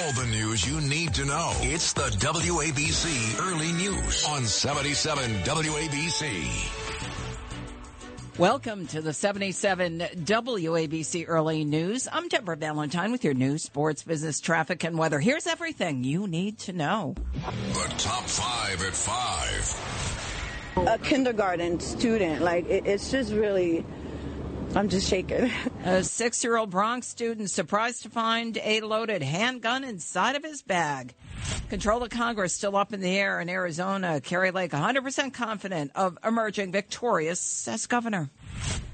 All the news you need to know. It's the WABC Early News on 77 WABC. Welcome to the 77 WABC Early News. I'm Deborah Valentine with your news, sports, business, traffic, and weather. Here's everything you need to know. The top five at five. a kindergarten student. Like it, it's just really, I'm just shaking. A six year old Bronx student surprised to find a loaded handgun inside of his bag. Control of Congress still up in the air in Arizona. Kari Lake 100% confident of emerging victorious as governor.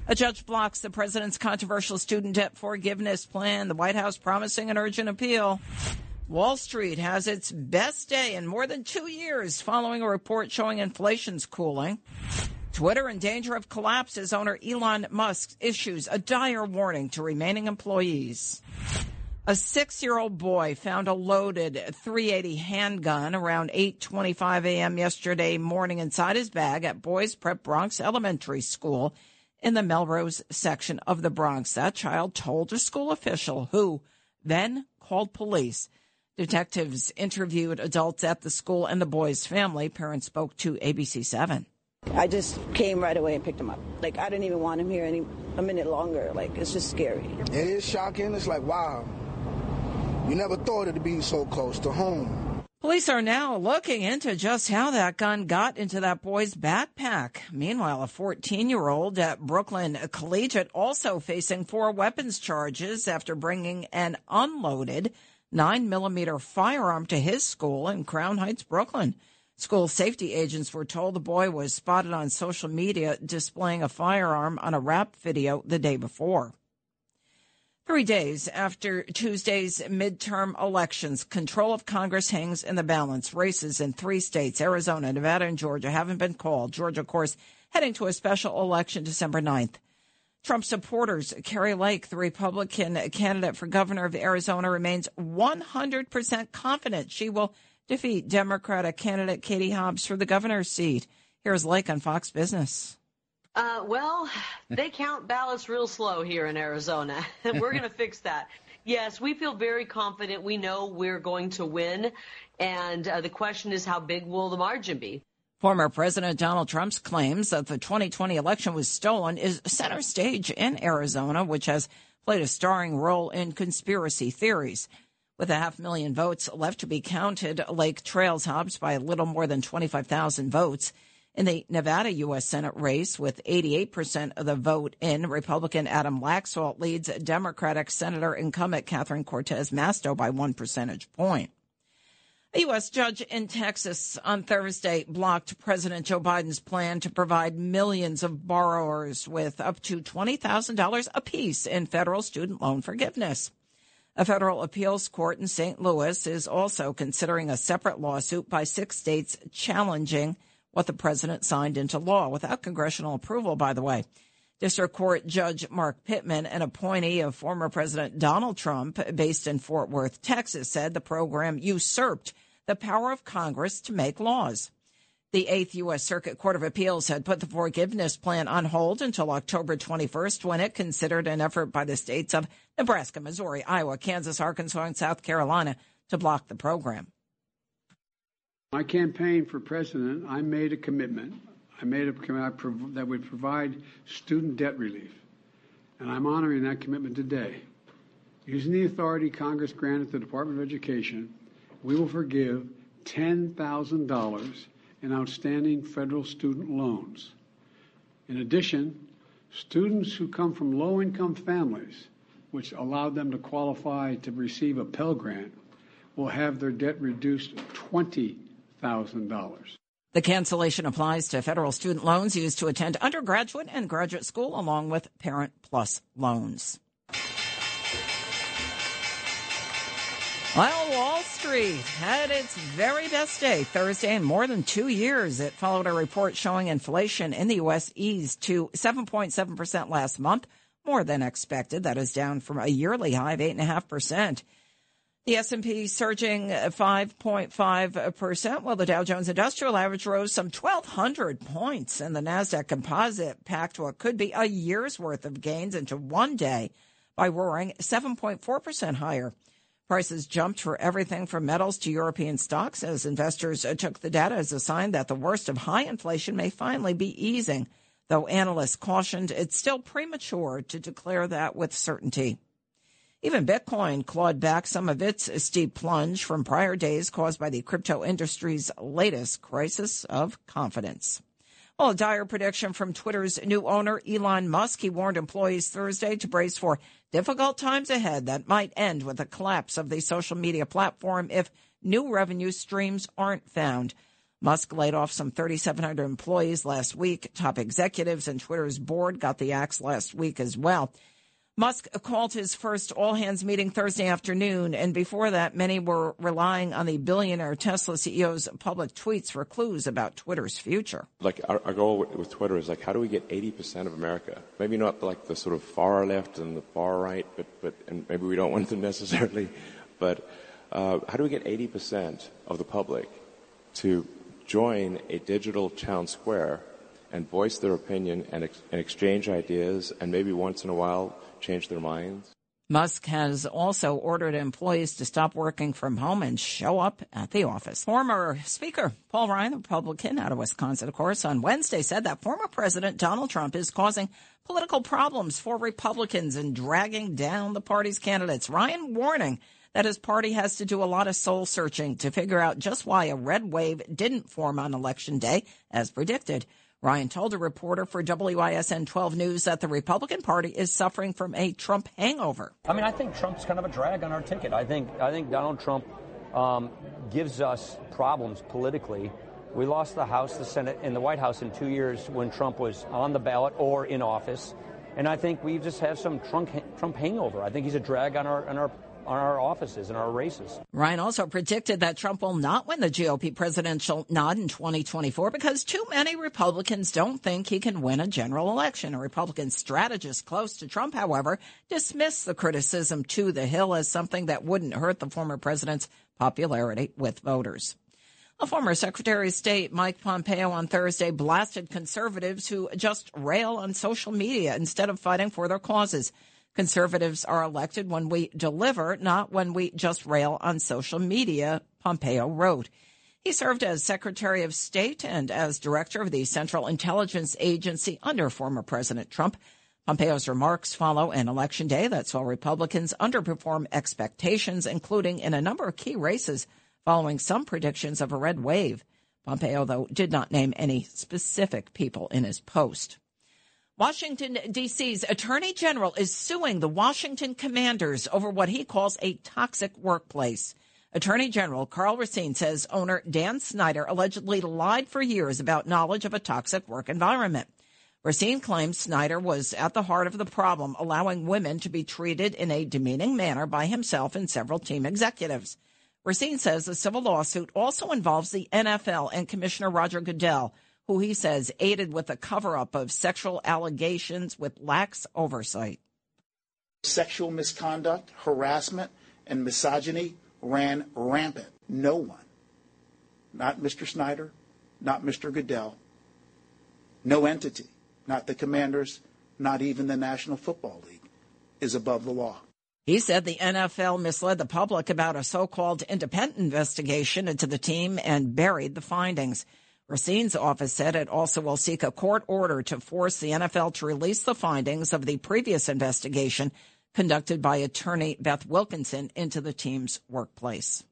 A judge blocks the president's controversial student debt forgiveness plan. The White House promising an urgent appeal. Wall Street has its best day in more than two years following a report showing inflation's cooling. Twitter in danger of collapse as owner Elon Musk issues a dire warning to remaining employees. A six-year-old boy found a loaded 380 handgun around 8:25 a.m. yesterday morning inside his bag at Boys Prep Bronx Elementary School in the Melrose section of the Bronx. That child told a school official who then called police. Detectives interviewed adults at the school and the boy's family. Parents spoke to ABC7. I just came right away and picked him up. Like I didn't even want him here any a minute longer. Like it's just scary. It is shocking. It's like, wow. You never thought it'd be so close to home. Police are now looking into just how that gun got into that boy's backpack. Meanwhile, a 14 year old at Brooklyn Collegiate also facing four weapons charges after bringing an unloaded 9 millimeter firearm to his school in Crown Heights, Brooklyn. School safety agents were told the boy was spotted on social media displaying a firearm on a rap video the day before. Three days after Tuesday's midterm elections, control of Congress hangs in the balance. Races in three states, Arizona, Nevada, and Georgia, haven't been called. Georgia, of course, heading to a special election December 9th. Trump supporters, Kari Lake, the Republican candidate for governor of Arizona, remains 100% confident she will defeat Democratic candidate Katie Hobbs for the governor's seat. Here's Lake on Fox Business. Uh, well, they count ballots real slow here in Arizona, and we're going to fix that. Yes, we feel very confident. We know we're going to win, and uh, the question is how big will the margin be? Former President Donald Trump's claims that the 2020 election was stolen is center stage in Arizona, which has played a starring role in conspiracy theories. With a half million votes left to be counted, Lake trails Hobbs by a little more than 25,000 votes. In the Nevada U.S. Senate race, with 88% of the vote in, Republican Adam Laxalt leads Democratic Senator incumbent Catherine Cortez Masto by one percentage point. A U.S. judge in Texas on Thursday blocked President Joe Biden's plan to provide millions of borrowers with up to $20,000 apiece in federal student loan forgiveness. A federal appeals court in St. Louis is also considering a separate lawsuit by six states challenging what the president signed into law without congressional approval, by the way. District Court Judge Mark Pittman, an appointee of former President Donald Trump based in Fort Worth, Texas, said the program usurped the power of Congress to make laws. The Eighth U.S. Circuit Court of Appeals had put the forgiveness plan on hold until October 21st when it considered an effort by the states of Nebraska, Missouri, Iowa, Kansas, Arkansas, and South Carolina to block the program. My campaign for president, I made a commitment. I made a commitment that would provide student debt relief. And I'm honoring that commitment today. Using the authority Congress granted the Department of Education, we will forgive $10,000 in outstanding federal student loans. In addition, students who come from low income families, which allowed them to qualify to receive a Pell Grant, will have their debt reduced $20,000. The cancellation applies to federal student loans used to attend undergraduate and graduate school, along with Parent Plus loans. Well, Wall Street had its very best day Thursday in more than two years. It followed a report showing inflation in the U.S. eased to 7.7% last month, more than expected. That is down from a yearly high of 8.5%. The S&P surging 5.5%, while the Dow Jones Industrial Average rose some 1,200 points, and the Nasdaq Composite packed what could be a year's worth of gains into one day by roaring 7.4% higher. Prices jumped for everything from metals to European stocks as investors uh, took the data as a sign that the worst of high inflation may finally be easing, though analysts cautioned it's still premature to declare that with certainty. Even Bitcoin clawed back some of its steep plunge from prior days caused by the crypto industry's latest crisis of confidence. Well, a dire prediction from Twitter's new owner, Elon Musk. He warned employees Thursday to brace for difficult times ahead that might end with a collapse of the social media platform if new revenue streams aren't found. Musk laid off some 3,700 employees last week. Top executives and Twitter's board got the axe last week as well. Musk called his first all hands meeting Thursday afternoon, and before that, many were relying on the billionaire Tesla CEO's public tweets for clues about Twitter's future. Like, our, our goal with, Twitter is like, how do we get 80% of America? Maybe not like the sort of far left and the far right, but, but and maybe we don't want them necessarily, but uh, how do we get 80% of the public to join a digital town square and voice their opinion and, ex- and exchange ideas and maybe once in a while change their minds. Musk has also ordered employees to stop working from home and show up at the office. Former Speaker Paul Ryan, Republican out of Wisconsin, of course, on Wednesday said that former President Donald Trump is causing political problems for Republicans and dragging down the party's candidates. Ryan warning that his party has to do a lot of soul searching to figure out just why a red wave didn't form on election day as predicted. Ryan told a reporter for WISN 12 News that the Republican Party is suffering from a Trump hangover. I mean, I think Trump's kind of a drag on our ticket. I think I think Donald Trump um, gives us problems politically. We lost the House, the Senate, and the White House in two years when Trump was on the ballot or in office. And I think we just have some Trump, Trump hangover. I think he's a drag on our on our on our offices and our races. Ryan also predicted that Trump will not win the GOP presidential nod in 2024 because too many Republicans don't think he can win a general election. A Republican strategist close to Trump, however, dismissed the criticism to the Hill as something that wouldn't hurt the former president's popularity with voters. A former Secretary of State, Mike Pompeo, on Thursday blasted conservatives who just rail on social media instead of fighting for their causes. Conservatives are elected when we deliver, not when we just rail on social media, Pompeo wrote. He served as Secretary of State and as Director of the Central Intelligence Agency under former President Trump. Pompeo's remarks follow an election day that saw Republicans underperform expectations, including in a number of key races, following some predictions of a red wave. Pompeo, though, did not name any specific people in his post. Washington, D.C.'s Attorney General is suing the Washington commanders over what he calls a toxic workplace. Attorney General Karl Racine says owner Dan Snyder allegedly lied for years about knowledge of a toxic work environment. Racine claims Snyder was at the heart of the problem, allowing women to be treated in a demeaning manner by himself and several team executives. Racine says the civil lawsuit also involves the NFL and Commissioner Roger Goodell, who he says aided with a cover up of sexual allegations with lax oversight. Sexual misconduct, harassment, and misogyny ran rampant. No one, not Mr. Snyder, not Mr. Goodell, no entity, not the commanders, not even the National Football League, is above the law. He said the NFL misled the public about a so called independent investigation into the team and buried the findings. Racine's office said it also will seek a court order to force the NFL to release the findings of the previous investigation conducted by attorney Beth Wilkinson into the team's workplace.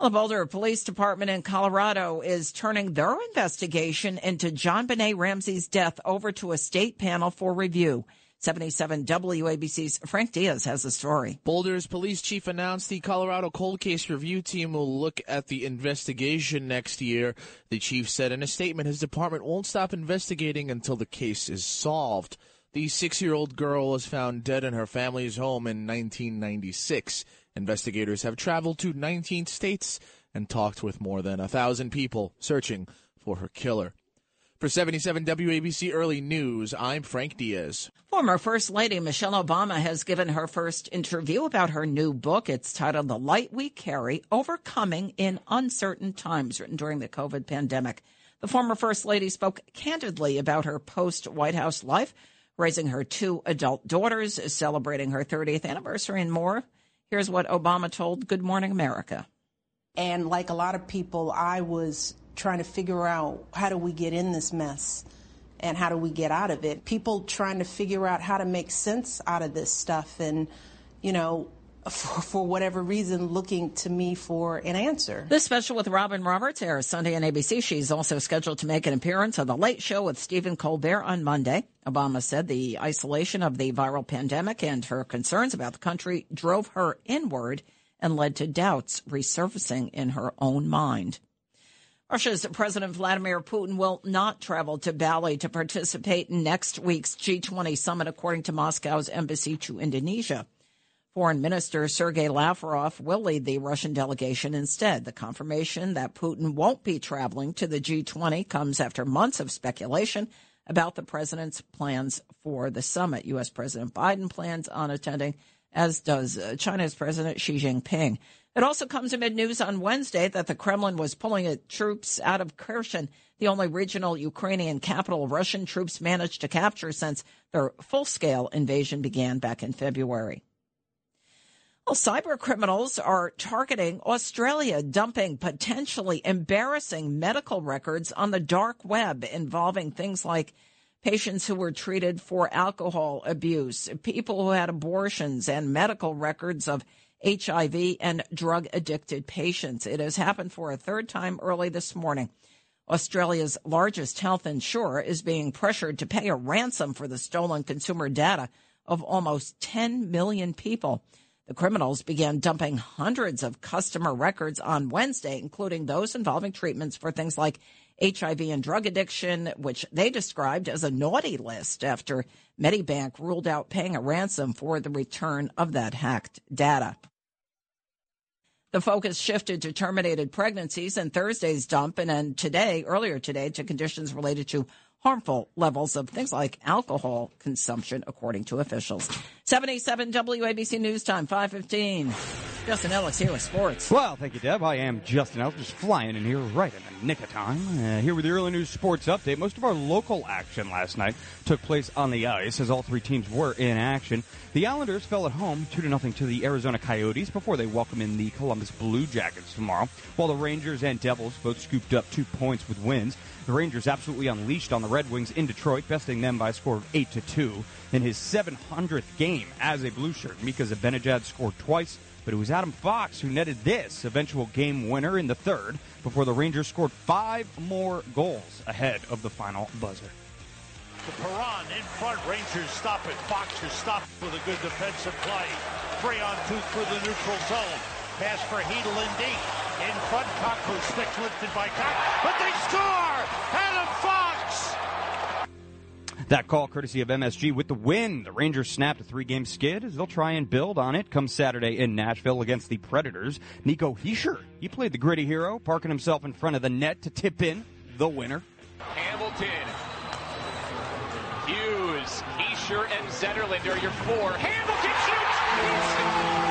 The Boulder Police Department in Colorado is turning their investigation into JonBenét Ramsey's death over to a state panel for review. 77 WABC's Frank Diaz has the story. Boulder's police chief announced the Colorado cold case review team will look at the investigation next year. The chief said in a statement his department won't stop investigating until the case is solved. The six year old girl was found dead in her family's home in 1996. Investigators have traveled to 19 states and talked with more than a thousand people searching for her killer. For 77 WABC Early News, I'm Frank Diaz. Former First Lady Michelle Obama has given her first interview about her new book. It's titled The Light We Carry Overcoming in Uncertain Times, written during the COVID pandemic. The former First Lady spoke candidly about her post White House life, raising her two adult daughters, celebrating her 30th anniversary, and more. Here's what Obama told Good Morning America. And like a lot of people, I was trying to figure out how do we get in this mess and how do we get out of it. People trying to figure out how to make sense out of this stuff and, you know, for, for, whatever reason, looking to me for an answer. This special with Robin Roberts airs Sunday on ABC. She's also scheduled to make an appearance on The Late Show with Stephen Colbert on Monday. Obama said the isolation of the viral pandemic and her concerns about the country drove her inward and led to doubts resurfacing in her own mind. Russia's President Vladimir Putin will not travel to Bali to participate in next week's G20 summit, according to Moscow's embassy to Indonesia. Foreign Minister Sergei Lavrov will lead the Russian delegation instead. The confirmation that Putin won't be traveling to the G20 comes after months of speculation about the president's plans for the summit. U.S. President Biden plans on attending, as does uh, China's President Xi Jinping. It also comes amid news on Wednesday that the Kremlin was pulling its troops out of Kherson, the only regional Ukrainian capital Russian troops managed to capture since their full scale invasion began back in February. Well, cyber criminals are targeting Australia, dumping potentially embarrassing medical records on the dark web involving things like patients who were treated for alcohol abuse, people who had abortions, and medical records of HIV and drug addicted patients. It has happened for a third time early this morning. Australia's largest health insurer is being pressured to pay a ransom for the stolen consumer data of almost 10 million people. The criminals began dumping hundreds of customer records on Wednesday, including those involving treatments for things like HIV and drug addiction, which they described as a naughty list after Medibank ruled out paying a ransom for the return of that hacked data. The focus shifted to terminated pregnancies and Thursday's dump, and then today, earlier today, to conditions related to harmful levels of things like alcohol consumption, according to officials. 77 WABC News Time, 515. Justin Ellis here with sports. Well, thank you, Deb. I am Justin Ellis, just flying in here right in the nick of time. Uh, here with the early news sports update. Most of our local action last night took place on the ice as all three teams were in action. The Islanders fell at home 2 0 to the Arizona Coyotes before they welcome in the Columbus Blue Jackets tomorrow, while the Rangers and Devils both scooped up two points with wins. The Rangers absolutely unleashed on the Red Wings in Detroit, besting them by a score of 8 to 2. In his 700th game as a blue shirt, Mika Zibanejad scored twice but it was Adam Fox who netted this eventual game winner in the third before the Rangers scored five more goals ahead of the final buzzer. The Perron in front. Rangers stop it. Fox is stopped with a good defensive play. Three on two through the neutral zone. Pass for Chytil and deep. In front, Cockburn stick lifted by Cock. But they score! Adam Fox! That call courtesy of MSG with the win. The Rangers snapped a three-game skid as they'll try and build on it come Saturday in Nashville against the Predators. Nico Hischier, he played the gritty hero, parking himself in front of the net to tip in the winner. Hamilton, Hughes, Hischier, and Zetterlund are your four. Hamilton shoots!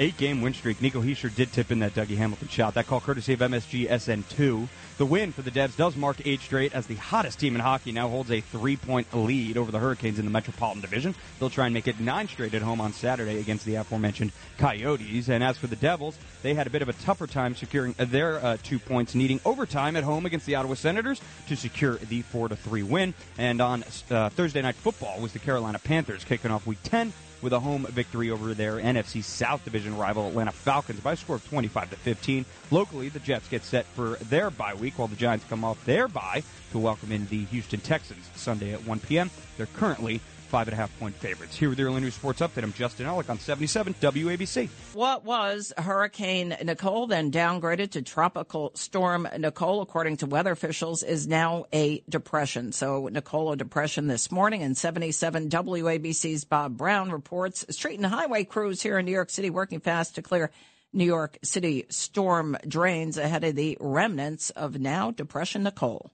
Eight game win streak. Nico Hischier did tip in that Dougie Hamilton shot. That call courtesy of MSG SN2. The win for the Devs does mark eight straight as the hottest team in hockey now holds a three point lead over the Hurricanes in the Metropolitan Division. They'll try and make it nine straight at home on Saturday against the aforementioned Coyotes. And as for the Devils, they had a bit of a tougher time securing their uh, two points, needing overtime at home against the Ottawa Senators to secure the four to three win. And on uh, Thursday night football was the Carolina Panthers kicking off week 10 with a home victory over their NFC South Division rival Atlanta Falcons by a score of 25 to 15. Locally, the Jets get set for their bye week while the Giants come off their bye to welcome in the Houston Texans Sunday at 1 p.m. They're currently five and a half point favorites. Here with early news sports update, I'm Justin Ellick on 77 WABC. What was Hurricane Nicole, then downgraded to Tropical Storm Nicole, according to weather officials, is now a depression. So Nicole, a depression this morning, and 77 WABC's Bob Brown reports street and highway crews here in New York City working fast to clear New York City storm drains ahead of the remnants of now Depression Nicole.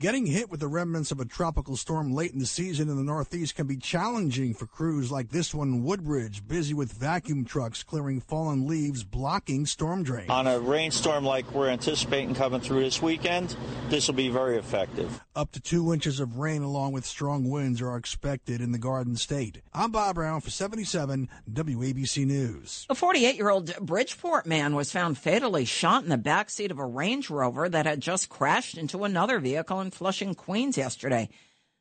Getting hit with the remnants of a tropical storm late in the season in the Northeast can be challenging for crews like this one in Woodbridge, busy with vacuum trucks clearing fallen leaves, blocking storm drains. On a rainstorm like we're anticipating coming through this weekend, this will be very effective. Up to two inches of rain along with strong winds are expected in the Garden State. I'm Bob Brown for 77 WABC News. A 48 year old Bridgeport man was found fatally shot in the back seat of a Range Rover that had just crashed into another vehicle in Flushing, Queens yesterday.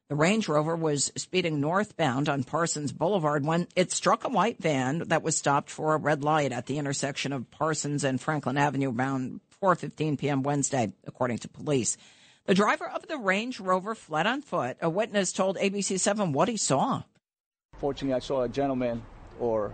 The Range Rover was speeding northbound on Parsons Boulevard when it struck a white van that was stopped for a red light at the intersection of Parsons and Franklin Avenue around 4:15 p.m. Wednesday, according to police. The driver of the Range Rover fled on foot. A witness told ABC7 what he saw. Fortunately, I saw a gentleman or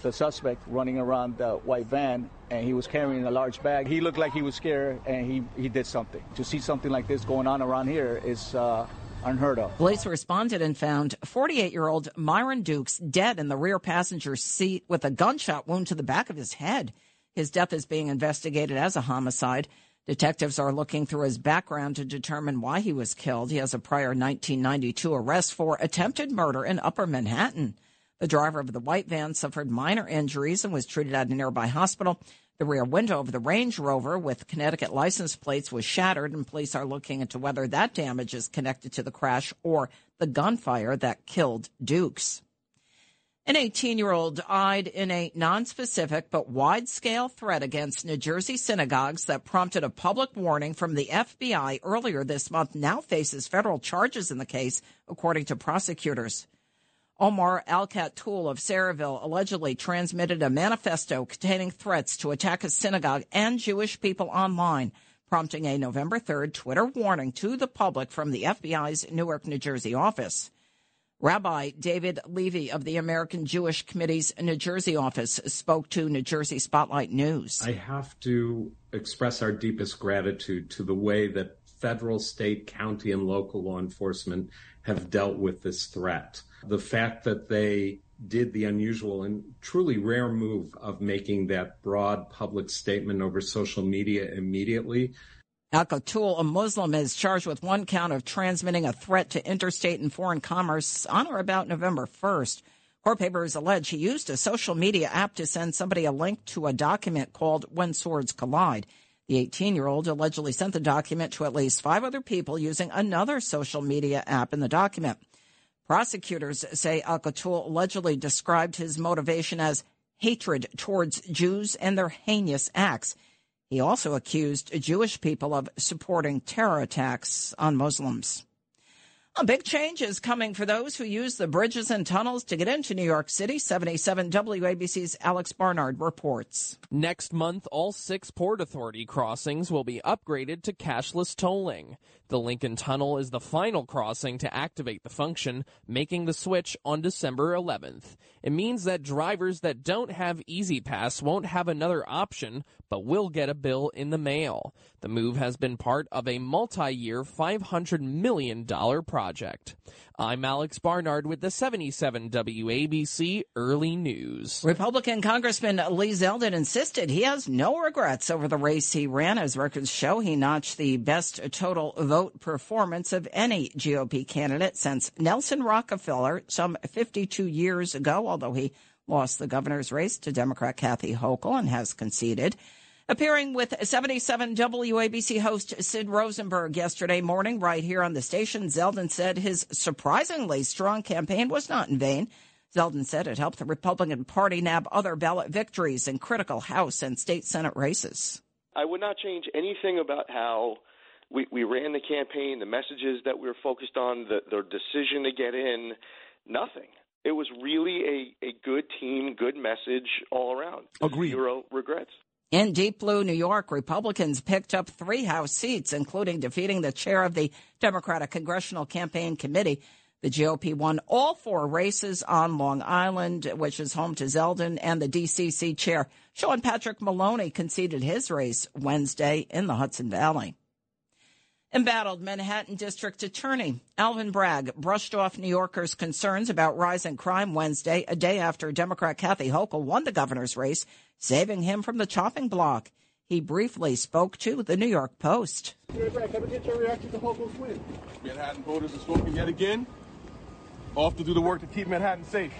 the suspect running around the white van and he was carrying a large bag. He looked like he was scared and he, he did something. To see something like this going on around here is uh, unheard of. Police responded and found 48 year old Myron Dukes dead in the rear passenger seat with a gunshot wound to the back of his head. His death is being investigated as a homicide. Detectives are looking through his background to determine why he was killed. He has a prior 1992 arrest for attempted murder in Upper Manhattan. The driver of the white van suffered minor injuries and was treated at a nearby hospital. The rear window of the Range Rover with Connecticut license plates was shattered, and police are looking into whether that damage is connected to the crash or the gunfire that killed Dukes. An 18 year old died in a nonspecific but wide scale threat against New Jersey synagogues that prompted a public warning from the FBI earlier this month now faces federal charges in the case, according to prosecutors. Omar Al-Khattul of Sayreville allegedly transmitted a manifesto containing threats to attack a synagogue and Jewish people online, prompting a November 3rd Twitter warning to the public from the FBI's Newark, New Jersey office. Rabbi David Levy of the American Jewish Committee's New Jersey office spoke to New Jersey Spotlight News. I have to express our deepest gratitude to the way that federal, state, county, and local law enforcement have dealt with this threat the fact that they did the unusual and truly rare move of making that broad public statement over social media immediately. Al-Khattul, a Muslim, is charged with one count of transmitting a threat to interstate and foreign commerce on or about November 1st. Court papers allege he used a social media app to send somebody a link to a document called When Swords Collide. The 18 year old allegedly sent the document to at least five other people using another social media app in the document. Prosecutors say Al-Khattul allegedly described his motivation as hatred towards Jews and their heinous acts. He also accused Jewish people of supporting terror attacks on Muslims. A big change is coming for those who use the bridges and tunnels to get into New York City. 77 WABC's Alex Barnard reports. Next month, all six Port Authority crossings will be upgraded to cashless tolling. The Lincoln Tunnel is the final crossing to activate the function, making the switch on December 11th. It means that drivers that don't have E-ZPass won't have another option, but will get a bill in the mail. The move has been part of a multi-year $500 million project. I'm Alex Barnard with the 77 WABC Early News. Republican Congressman Lee Zeldin insisted he has no regrets over the race he ran. As records show, he notched the best total vote performance of any GOP candidate since Nelson Rockefeller some 52 years ago, although he lost the governor's race to Democrat Kathy Hochul and has conceded. Appearing with 77 WABC host Sid Rosenberg yesterday morning, right here on the station, Zeldin said his surprisingly strong campaign was not in vain. Zeldin said it helped the Republican Party nab other ballot victories in critical House and state Senate races. I would not change anything about how we, we ran the campaign, the messages that we were focused on, the, the decision to get in, nothing. It was really a, a good team, good message all around. Agreed. Zero regrets. In Deep Blue, New York, Republicans picked up three House seats, including defeating the chair of the Democratic Congressional Campaign Committee. The GOP won all four races on Long Island, which is home to Zeldin, and the DCC chair, Sean Patrick Maloney, conceded his race Wednesday in the Hudson Valley. Embattled Manhattan District Attorney Alvin Bragg brushed off New Yorkers' concerns about rising crime Wednesday, a day after Democrat Kathy Hochul won the governor's race, saving him from the chopping block. He briefly spoke to the New York Post. Bragg, your reaction to win? Manhattan voters have spoken yet again. Off to do the work to keep Manhattan safe.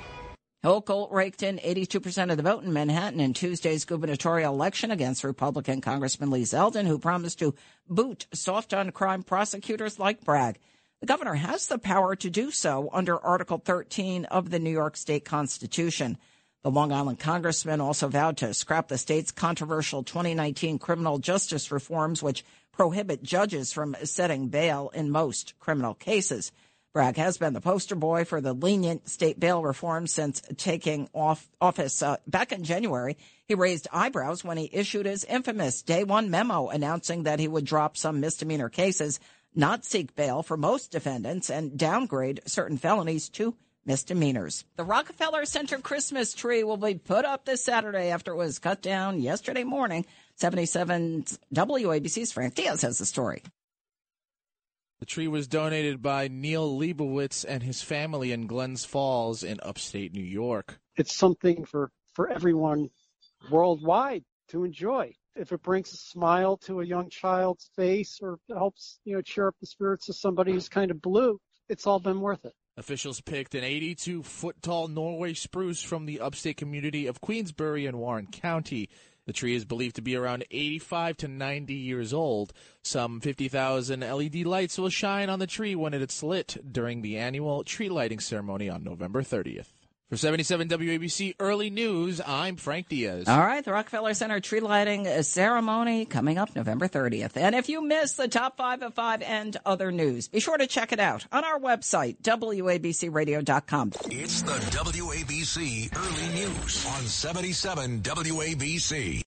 Hochul raked in 82% of the vote in Manhattan in Tuesday's gubernatorial election against Republican Congressman Lee Zeldin, who promised to boot soft on crime prosecutors like Bragg. The governor has the power to do so under Article 13 of the New York State Constitution. The Long Island congressman also vowed to scrap the state's controversial 2019 criminal justice reforms, which prohibit judges from setting bail in most criminal cases. Bragg has been the poster boy for the lenient state bail reform since taking off office uh, back in January. He raised eyebrows when he issued his infamous day one memo announcing that he would drop some misdemeanor cases, not seek bail for most defendants, and downgrade certain felonies to misdemeanors. The Rockefeller Center Christmas tree will be put up this Saturday after it was cut down yesterday morning. 77 WABC's Frank Diaz has the story. The tree was donated by Neil Leibowitz and his family in Glens Falls in upstate New York. It's something for, for everyone worldwide to enjoy. If it brings a smile to a young child's face or helps, you know, cheer up the spirits of somebody who's kind of blue, it's all been worth it. Officials picked an 82 foot tall Norway spruce from the upstate community of Queensbury in Warren County. The tree is believed to be around 85 to 90 years old. Some 50,000 LED lights will shine on the tree when it is lit during the annual tree lighting ceremony on November 30th. For 77 WABC Early News, I'm Frank Diaz. All right, the Rockefeller Center tree lighting ceremony coming up November 30th. And if you missed the top five of five and other news, be sure to check it out on our website, WABCRadio.com. It's the WABC Early News on 77 WABC.